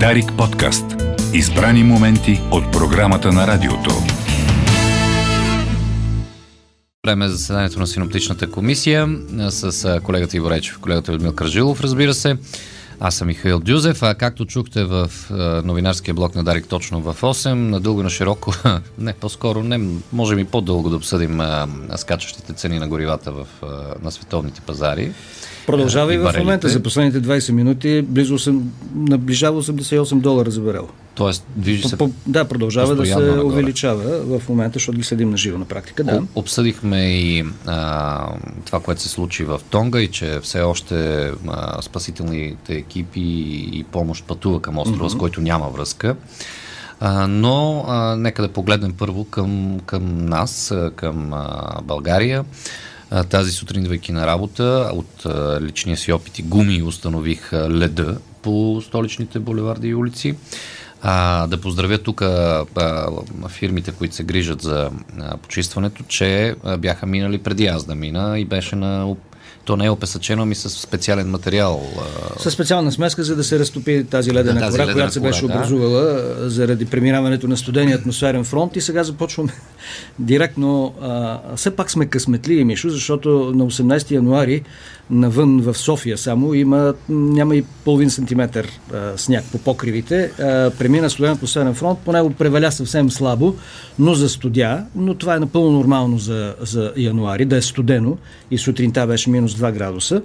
Дарик подкаст. Избрани моменти от програмата на радиото. Време е за заседанието на синоптичната комисия с колегата Иво Речев, колегата Людмил Кръжилов, разбира се. Аз съм Михаил Дюзев, а както чухте в новинарския блок на Дарик точно в 8, надълго на широко, не, по-скоро не, можем и по-дълго да обсъдим а, скачащите цени на горивата в, на световните пазари. Продължава и, и в момента за последните 20 минути близо 8, наближава 88 долара за барел. Тоест, движи се. По, да, продължава да се нагоре. увеличава в момента, защото ги следим на живо на практика. Да. Обсъдихме и а, това, което се случи в Тонга и че все още а, спасителните екипи и помощ пътува към острова, mm-hmm. с който няма връзка. А, но а, нека да погледнем първо към, към нас, към а, България. Тази сутрин, идвайки на работа, от личния си опит и гуми установих леда по столичните булеварди и улици. А, да поздравя тук а, фирмите, които се грижат за а, почистването, че а, бяха минали преди аз да мина и беше на то не е опесачено, ами с специален материал. С специална смеска, за да се разтопи тази ледена да, кора, която се беше да. образувала заради преминаването на студения атмосферен фронт и сега започваме директно. А, все пак сме късметливи, Мишо, защото на 18 януари навън в София само има, няма и половин сантиметър а, сняг по покривите. А, премина студен атмосферен фронт, по него преваля съвсем слабо, но за студя, но това е напълно нормално за, за януари, да е студено и сутринта беше минус 2 градуса.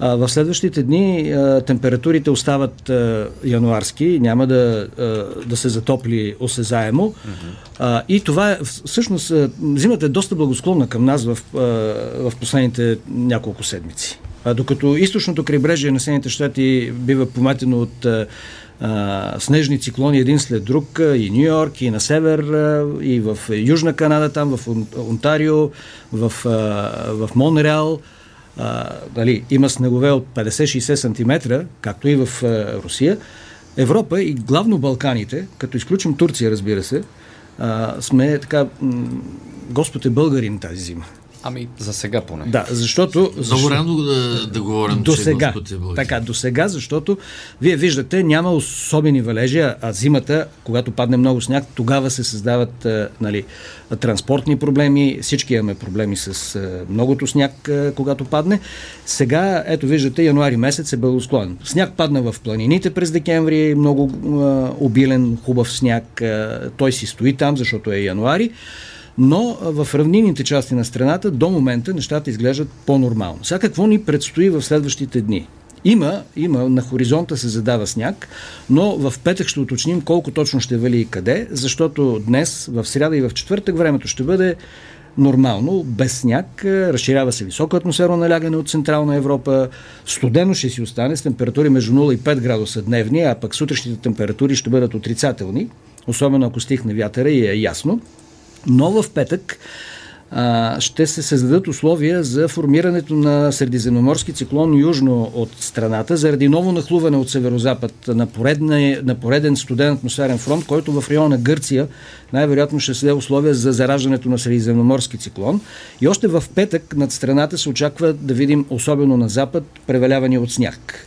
В следващите дни температурите остават януарски, няма да, да се затопли осезаемо. И това е, всъщност, зимата е доста благосклонна към нас в, в последните няколко седмици. Докато източното крайбрежие на Съединените щати бива поматено от а, снежни циклони един след друг и Нью Йорк, и на север, и в Южна Канада, там в Онтарио, в, а, в Монреал дали, има снегове от 50-60 см, както и в а, Русия, Европа и главно Балканите, като изключим Турция, разбира се, а, сме така, Господ е българин тази зима. Ами, за сега поне. Да, защото... Много рано да, да говорим, до че сега, е Така, до сега, защото вие виждате, няма особени валежи, а зимата, когато падне много сняг, тогава се създават нали, транспортни проблеми, всички имаме проблеми с многото сняг, когато падне. Сега, ето виждате, януари месец е благосклонен. Сняг падна в планините през декември, много обилен, хубав сняг. Той си стои там, защото е януари но в равнините части на страната до момента нещата изглеждат по-нормално. Сега какво ни предстои в следващите дни? Има, има, на хоризонта се задава сняг, но в петък ще уточним колко точно ще вали и къде, защото днес, в сряда и в четвъртък времето ще бъде нормално, без сняг, разширява се високо атмосферно налягане от Централна Европа, студено ще си остане с температури между 0 и 5 градуса дневни, а пък сутрешните температури ще бъдат отрицателни, особено ако стихне вятъра и е ясно. Но в петък а, ще се създадат условия за формирането на средиземноморски циклон южно от страната, заради ново нахлуване от северозапад на, поредна, на пореден студен атмосферен фронт, който в района на Гърция най-вероятно ще създаде условия за зараждането на средиземноморски циклон. И още в петък над страната се очаква да видим, особено на запад, преваляване от сняг.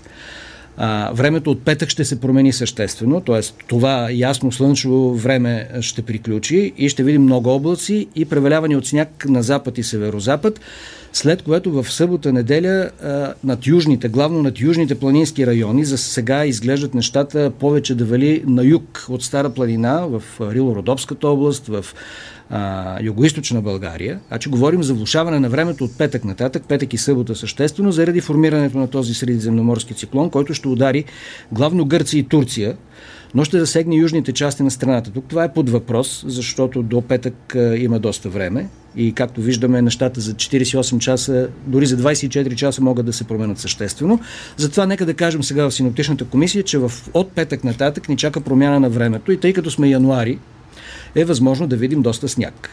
А, времето от петък ще се промени съществено, т.е. това ясно слънчево време ще приключи и ще видим много облаци и преваляване от сняг на запад и северозапад, след което в събота неделя а, над южните, главно над южните планински райони, за сега изглеждат нещата повече да вали на юг от Стара планина, в Рило-Родопската област, в а, България. Значи говорим за влушаване на времето от петък нататък, петък и събота съществено, заради формирането на този средиземноморски циклон, който ще удари главно Гърция и Турция, но ще засегне южните части на страната. Тук това е под въпрос, защото до петък а, има доста време и както виждаме нещата за 48 часа, дори за 24 часа могат да се променят съществено. Затова нека да кажем сега в синоптичната комисия, че в, от петък нататък ни чака промяна на времето и тъй като сме януари, е възможно да видим доста сняг.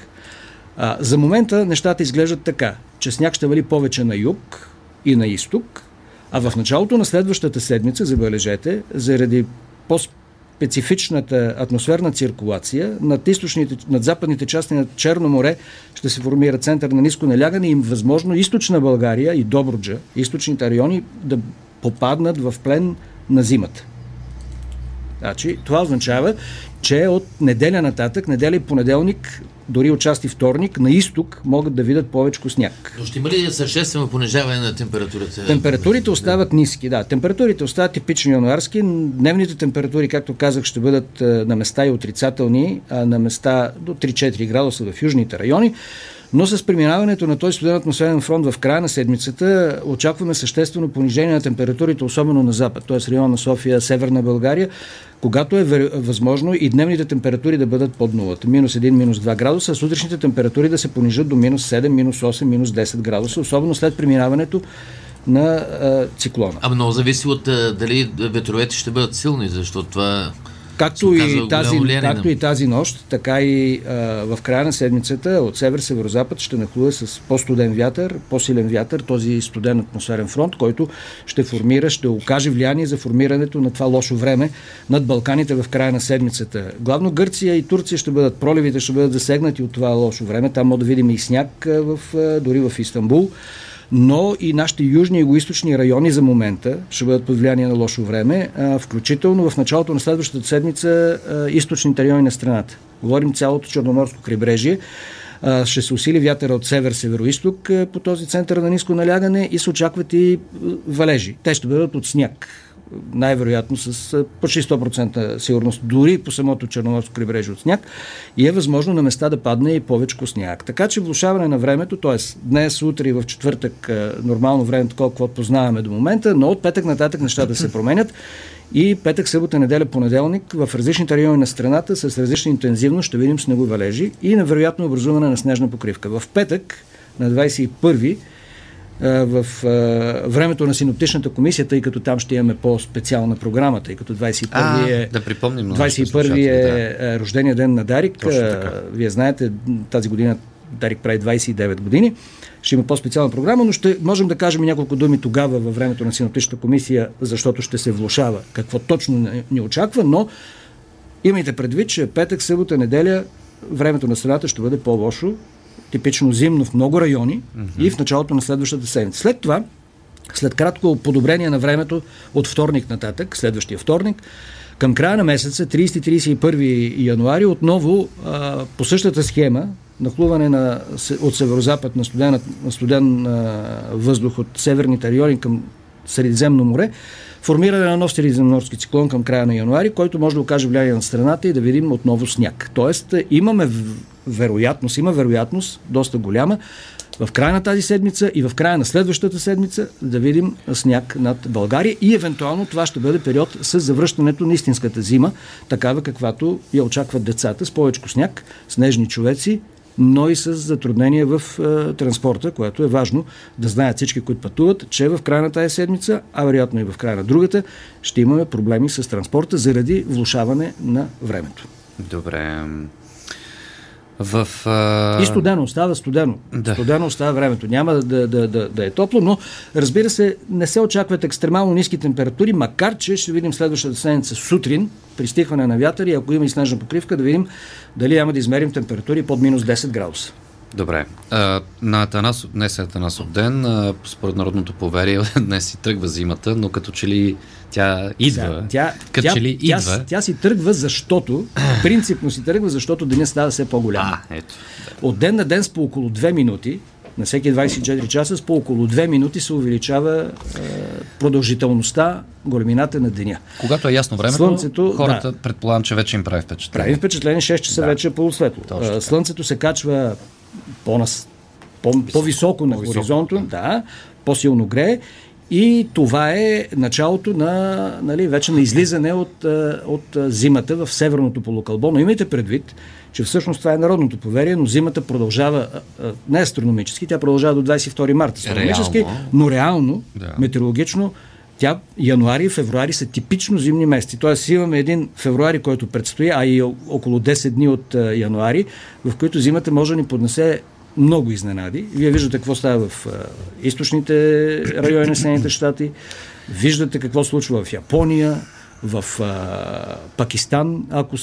А, за момента нещата изглеждат така, че сняг ще вали повече на юг и на изток, а в началото на следващата седмица, забележете, заради по специфичната атмосферна циркулация над, източните, над западните части на Черно море ще се формира център на ниско налягане и възможно източна България и Добруджа, източните райони да попаднат в плен на зимата. Значи, това означава, че от неделя нататък, неделя и понеделник, дори отчасти вторник, на изток могат да видят повече сняг. Но ще има ли съществено понижаване на температурата? Температурите остават ниски, да. Температурите остават типични януарски. Дневните температури, както казах, ще бъдат на места и отрицателни, а на места до 3-4 градуса в южните райони. Но с преминаването на този студен атмосферен фронт в края на седмицата очакваме съществено понижение на температурите, особено на запад, т.е. район на София, Северна България, когато е възможно и дневните температури да бъдат под нулата. Минус 1, минус 2 градуса, а сутрешните температури да се понижат до минус 7, минус 8, минус 10 градуса, особено след преминаването на а, циклона. А много зависи от а, дали ветровете ще бъдат силни, защото това Както и, тази, както и тази нощ, така и а, в края на седмицата от север-северозапад ще нахлува с по-студен вятър, по-силен вятър, този студен атмосферен фронт, който ще формира, ще окаже влияние за формирането на това лошо време над Балканите в края на седмицата. Главно Гърция и Турция ще бъдат, проливите ще бъдат засегнати от това лошо време. Там може да видим и сняг в, дори в Истанбул но и нашите южни и югоисточни райони за момента ще бъдат под влияние на лошо време, включително в началото на следващата седмица източните райони на страната. Говорим цялото Черноморско крайбрежие. Ще се усили вятъра от север-северо-исток по този център на ниско налягане и се очакват и валежи. Те ще бъдат от сняг най-вероятно с почти 100% сигурност, дори по самото Черноморско крайбрежие от сняг и е възможно на места да падне и повече сняг. Така че влушаване на времето, т.е. днес, утре и в четвъртък нормално време, каквото познаваме до момента, но от петък нататък нещата се променят и петък, събота, неделя, понеделник в различните райони на страната с различна интензивност ще видим снеговалежи и невероятно образуване на снежна покривка. В петък на 21 в времето на синоптичната комисия, тъй като там ще имаме по-специална програма, тъй като 21 а, е, да припомним 21 е да. рождения ден на Дарик. Вие знаете, тази година Дарик прави 29 години. Ще има по-специална програма, но ще можем да кажем няколко думи тогава във времето на синоптичната комисия, защото ще се влушава какво точно ни очаква, но имайте предвид, че петък, събота, неделя времето на страната ще бъде по-лошо типично зимно в много райони mm-hmm. и в началото на следващата седмица. След това, след кратко подобрение на времето от вторник нататък, следващия вторник, към края на месеца, 30-31 януари, отново а, по същата схема, нахлуване на, от северозапад на студен, на студен а, въздух от северните райони към Средиземно море, формиране на нов средиземноморски циклон към края на януари, който може да окаже влияние на страната и да видим отново сняг. Тоест, имаме вероятност, има вероятност, доста голяма, в края на тази седмица и в края на следващата седмица да видим сняг над България и евентуално това ще бъде период с завръщането на истинската зима, такава каквато я очакват децата, с повече сняг, снежни човеци, но и с затруднения в е, транспорта, което е важно да знаят всички, които пътуват, че в края на тази седмица, а вероятно и в края на другата, ще имаме проблеми с транспорта заради влушаване на времето. Добре. В, а... И студено, остава студено. Да. Студено остава времето. Няма да, да, да, да е топло, но разбира се, не се очакват екстремално ниски температури, макар че ще видим следващата седмица сутрин, при стихване на вятър и ако има и снежна покривка, да видим дали няма да измерим температури под минус 10 градуса. Добре. А, на Атанасов, днес е Атанасов ден. А, според народното поверие, днес си тръгва зимата, но като че ли тя идва. Тя, като че ли идва. Тя, тя си тръгва, защото, принципно си тръгва, защото денят става все по-голям. А, ето. От ден на ден с по около 2 минути, на всеки 24 часа с по около 2 минути се увеличава е, продължителността, големината на деня. Когато е ясно времето, Слънцето, хората да, предполагам, че вече им прави впечатление. Прави впечатление, 6 часа да. вече е полусветло. Слънцето се качва по-нас, по, по-високо на хоризонта, да, по-силно грее и това е началото на, нали, вече на излизане от, от зимата в северното полукълбо. Но имайте предвид, че всъщност това е народното поверие, но зимата продължава, не астрономически, тя продължава до 22 марта астрономически, реално. но реално, да. метеорологично, тя януари и февруари са типично зимни месеци. Тоест имаме един февруари, който предстои, а и около 10 дни от януари, в които зимата може да ни поднесе много изненади. Вие виждате какво става в източните райони на Съединените щати, виждате какво случва в Япония, в а, Пакистан, ако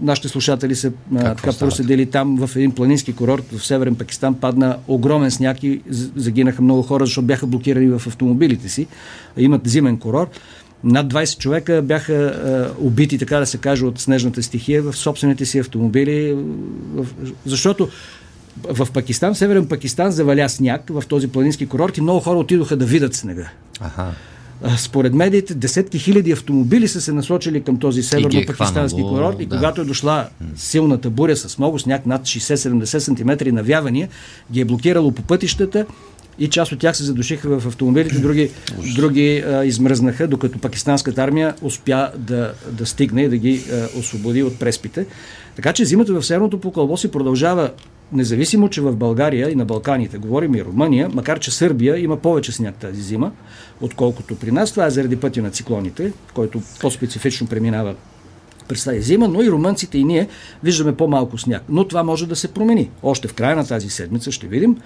нашите слушатели са а, така проседели там в един планински курорт в Северен Пакистан, падна огромен сняг и загинаха много хора, защото бяха блокирани в автомобилите си. Имат зимен курорт. Над 20 човека бяха а, убити, така да се каже, от снежната стихия в собствените си автомобили, в, защото в Пакистан, в Северен Пакистан, заваля сняг в този планински курорт и много хора отидоха да видят снега. Аха. Според медиите, десетки хиляди автомобили са се насочили към този е северно-пакистански хванало, курорт и да. когато е дошла силната буря с много сняг, над 60-70 см навявания, ги е блокирало по пътищата и част от тях се задушиха в автомобилите, други, други а, измръзнаха, докато пакистанската армия успя да, да стигне и да ги а, освободи от преспите. Така че зимата в Северното полукълбо си продължава независимо, че в България и на Балканите, говорим и Румъния, макар че Сърбия има повече сняг тази зима, отколкото при нас. Това е заради пътя на циклоните, който по-специфично преминава през тази зима, но и румънците и ние виждаме по-малко сняг. Но това може да се промени. Още в края на тази седмица ще видим.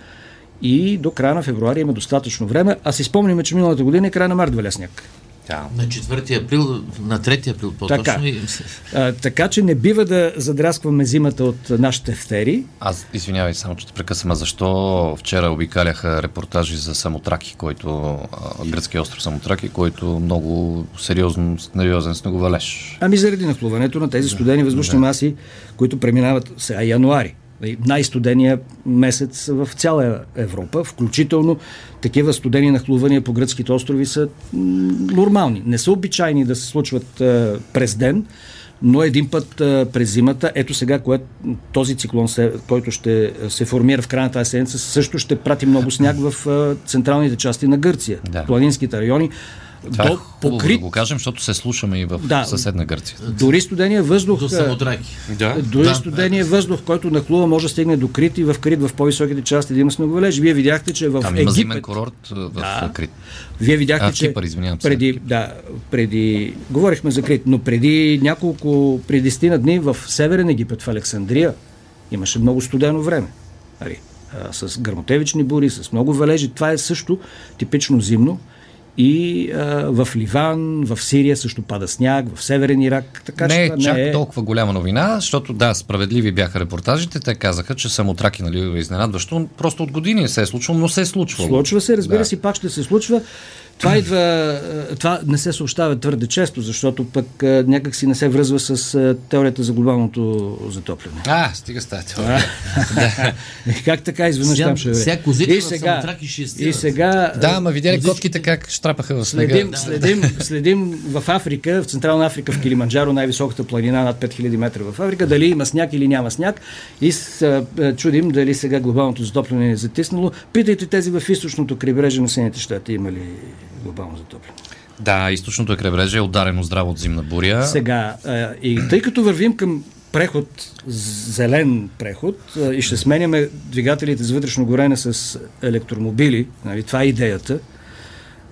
И до края на февруари има достатъчно време. А си спомняме, че миналата година и края на март валя сняг. Да. На 4 април, на 3 април по-точно. Така. А, така че не бива да задраскваме зимата от нашите ефтери. Аз извинявай, само че те прекъсвам. Защо вчера обикаляха репортажи за Самотраки, който, а, гръцки остров Самотраки, който много сериозно, сериозен снеговалеж. Ами заради нахлуването на тези студени въздушни маси, които преминават сега януари. Най-студения месец в цяла Европа, включително такива студени нахлувания по гръцките острови са нормални. Не са обичайни да се случват а, през ден, но един път а, през зимата, ето сега, което, този циклон, се, който ще се формира в края на тази седмица, също ще прати много сняг в а, централните части на Гърция, Да. планинските райони. Това е до хубаво да го кажем, защото се слушаме и в Да. съседна Гърция. Дори студения въздух. До самотраки. Да. Дори Да. студения въздух, който нахлува, може да стигне до Крит и в Крит, в по-високите части да има снеговалеж. Вие видяхте, че в Там има зимен Египет... курорт а, в Да. Крит. Вие видяхте, А, че Кипър, извинявам се. преди, да, преди, говорихме за Крит, но преди няколко, преди 10 дни в Северен Египет, в Александрия, имаше много студено време. Нали, а, с гърмотевични бури, с много валежи. Това е също типично зимно. И а, в Ливан, в Сирия също пада сняг, в Северен Ирак. Така, че не е това чак не е... толкова голяма новина, защото да, справедливи бяха репортажите. Те казаха, че самотраки, нали, е изненадващо. Просто от години се е случвало, но се е случвало. Случва се, разбира Да. се, пак ще се случва. Това идва, е, това не се съобщава твърде често, защото пък е, някак си не се връзва с е, теорията за глобалното затопляне. А, стига с тази теория. Как така изведнъж Сега- там ще сега козите в Самотраки ще и сега Да, ама видя ли Музичките- котките как штрапаха в снега? Следим, следим, следим в Африка, в Централна Африка, в Килиманджаро, най-високата планина над 5000 метра в Африка, дали има сняг или няма сняг и с, чудим дали сега глобалното затопляне е затиснало. Питайте тези в източното крайбрежие на Съединените щати има ли глобално затопляне. Да, източното е крайбрежие е ударено здраво от зимна буря. Сега, и тъй като вървим към преход, зелен преход и ще сменяме двигателите за вътрешно горене с електромобили, нали, това е идеята,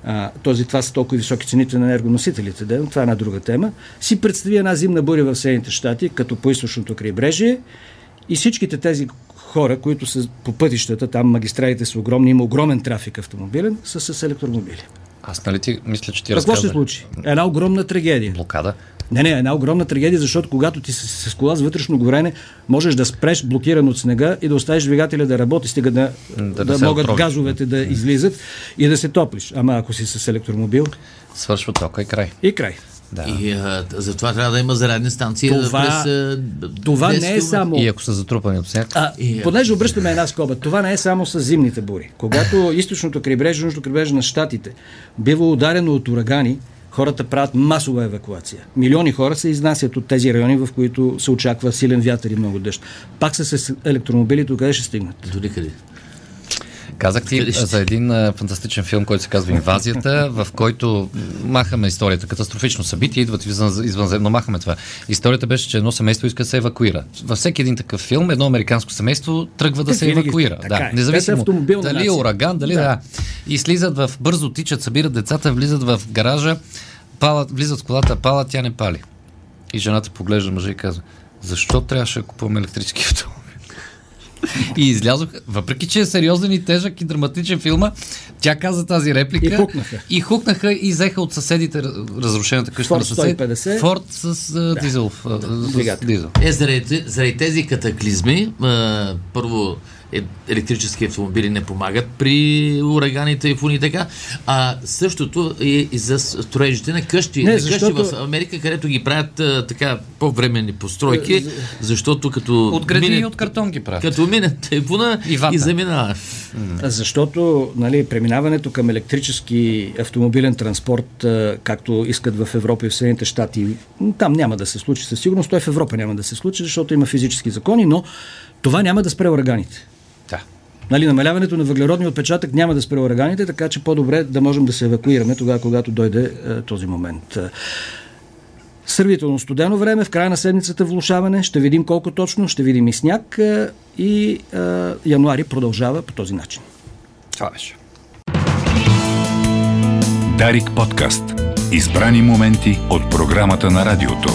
а, този, това са толкова високи цените на енергоносителите, да, но това е една друга тема, си представи една зимна буря в Съединените щати, като по източното крайбрежие и всичките тези хора, които са по пътищата, там магистралите са огромни, има огромен трафик автомобилен, са с електромобили. Аз нали ти мисля, че ти Какво ще разказах. случи? Една огромна трагедия. Блокада. Не, не, една огромна трагедия, защото когато ти с, с кола с вътрешно горене, можеш да спреш блокиран от снега и да оставиш двигателя да работи, стига да, Да да, се могат отровиш. газовете да излизат и да се топлиш. Ама ако си с електромобил, Свършва тока и край. и край. Да. И а, затова трябва да има зарядни станции. Това- през, а, Това 10 не е само... И ако са затрупани от сняг. А, И- понеже обръщаме една скоба, това не е само с зимните бури. Когато източното крайбрежие, южното крайбрежие на щатите бива ударено от урагани, хората правят масова евакуация. Милиони хора се изнасят от тези райони, в които се очаква силен вятър и много дъжд. Пак са с електромобили, къде ще стигнат? До никъде. Казах ти за един а, фантастичен филм, който се казва Инвазията, в който махаме историята. Катастрофично събитие, идват извън, извънземно, махаме това. Историята беше, че едно семейство иска да се евакуира. Във всеки един такъв филм, едно американско семейство тръгва да Е, се евакуира. така е. Да, са независимо автомобилна дали е ураган, дали да. Да. да. И слизат в бързо, тичат, събират децата, влизат в гаража, палат, влизат в колата, палат, тя не пали. И жената поглежда мъжа и казва, защо трябваше да купуваме електрически автомобил? И излязох, въпреки че е сериозен и тежък и драматичен филма, тя каза тази реплика. И хукнаха. И хукнаха и взеха от съседите раз- разрушената къща Форд на съседите. 150. Форд с а, дизел. а, с Двигател. дизел. Е, заради, заради тези катаклизми, а, първо електрически автомобили не помагат при ураганите, тайфуни и така. А същото е и за строежите на къщи. Не, на защото- къщи в Америка, където ги правят а, така по-временни постройки, защото като От гради мине- и от картон ги правят. като мине тайфуна И вата. и заминава. Защото нали, преминаването към електрически автомобилен транспорт, а, както искат в Европа и в Съединените щати, там няма да се случи със сигурност. Той в Европа няма да се случи, защото има физически закони, но това няма да спре ураганите. Нали, намаляването на въглеродния отпечатък няма да спре ураганите, така че по-добре да можем да се евакуираме тогава, когато дойде е, този момент. Сравнително студено време, в края на седмицата влушаване, ще видим колко точно, ще видим и сняг е, и е, януари продължава по този начин. Това беше. Дарик подкаст. Избрани моменти от програмата на радиото.